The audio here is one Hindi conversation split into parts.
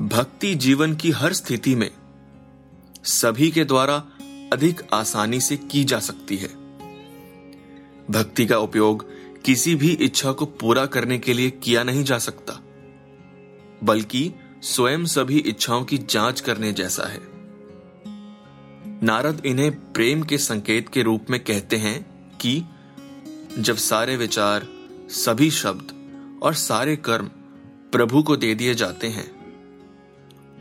भक्ति जीवन की हर स्थिति में सभी के द्वारा अधिक आसानी से की जा सकती है। भक्ति का उपयोग किसी भी इच्छा को पूरा करने के लिए किया नहीं जा सकता, बल्कि स्वयं सभी इच्छाओं की जाँच करने जैसा है। नारद इन्हें प्रेम के संकेत के रूप में कहते हैं कि जब सारे विचार, सभी शब्द और सारे कर्म प्रभु को दे दिए जाते हैं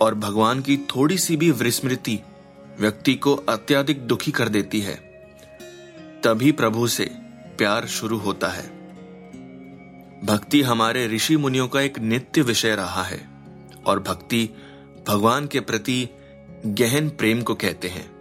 और भगवान की थोड़ी सी भी विस्मृति व्यक्ति को अत्यधिक दुखी कर देती है। तभी प्रभु से प्यार शुरू होता है। भक्ति हमारे ऋषि मुनियों का एक नित्य विषय रहा है और भक्ति भगवान के प्रति गहन प्रेम को कहते हैं।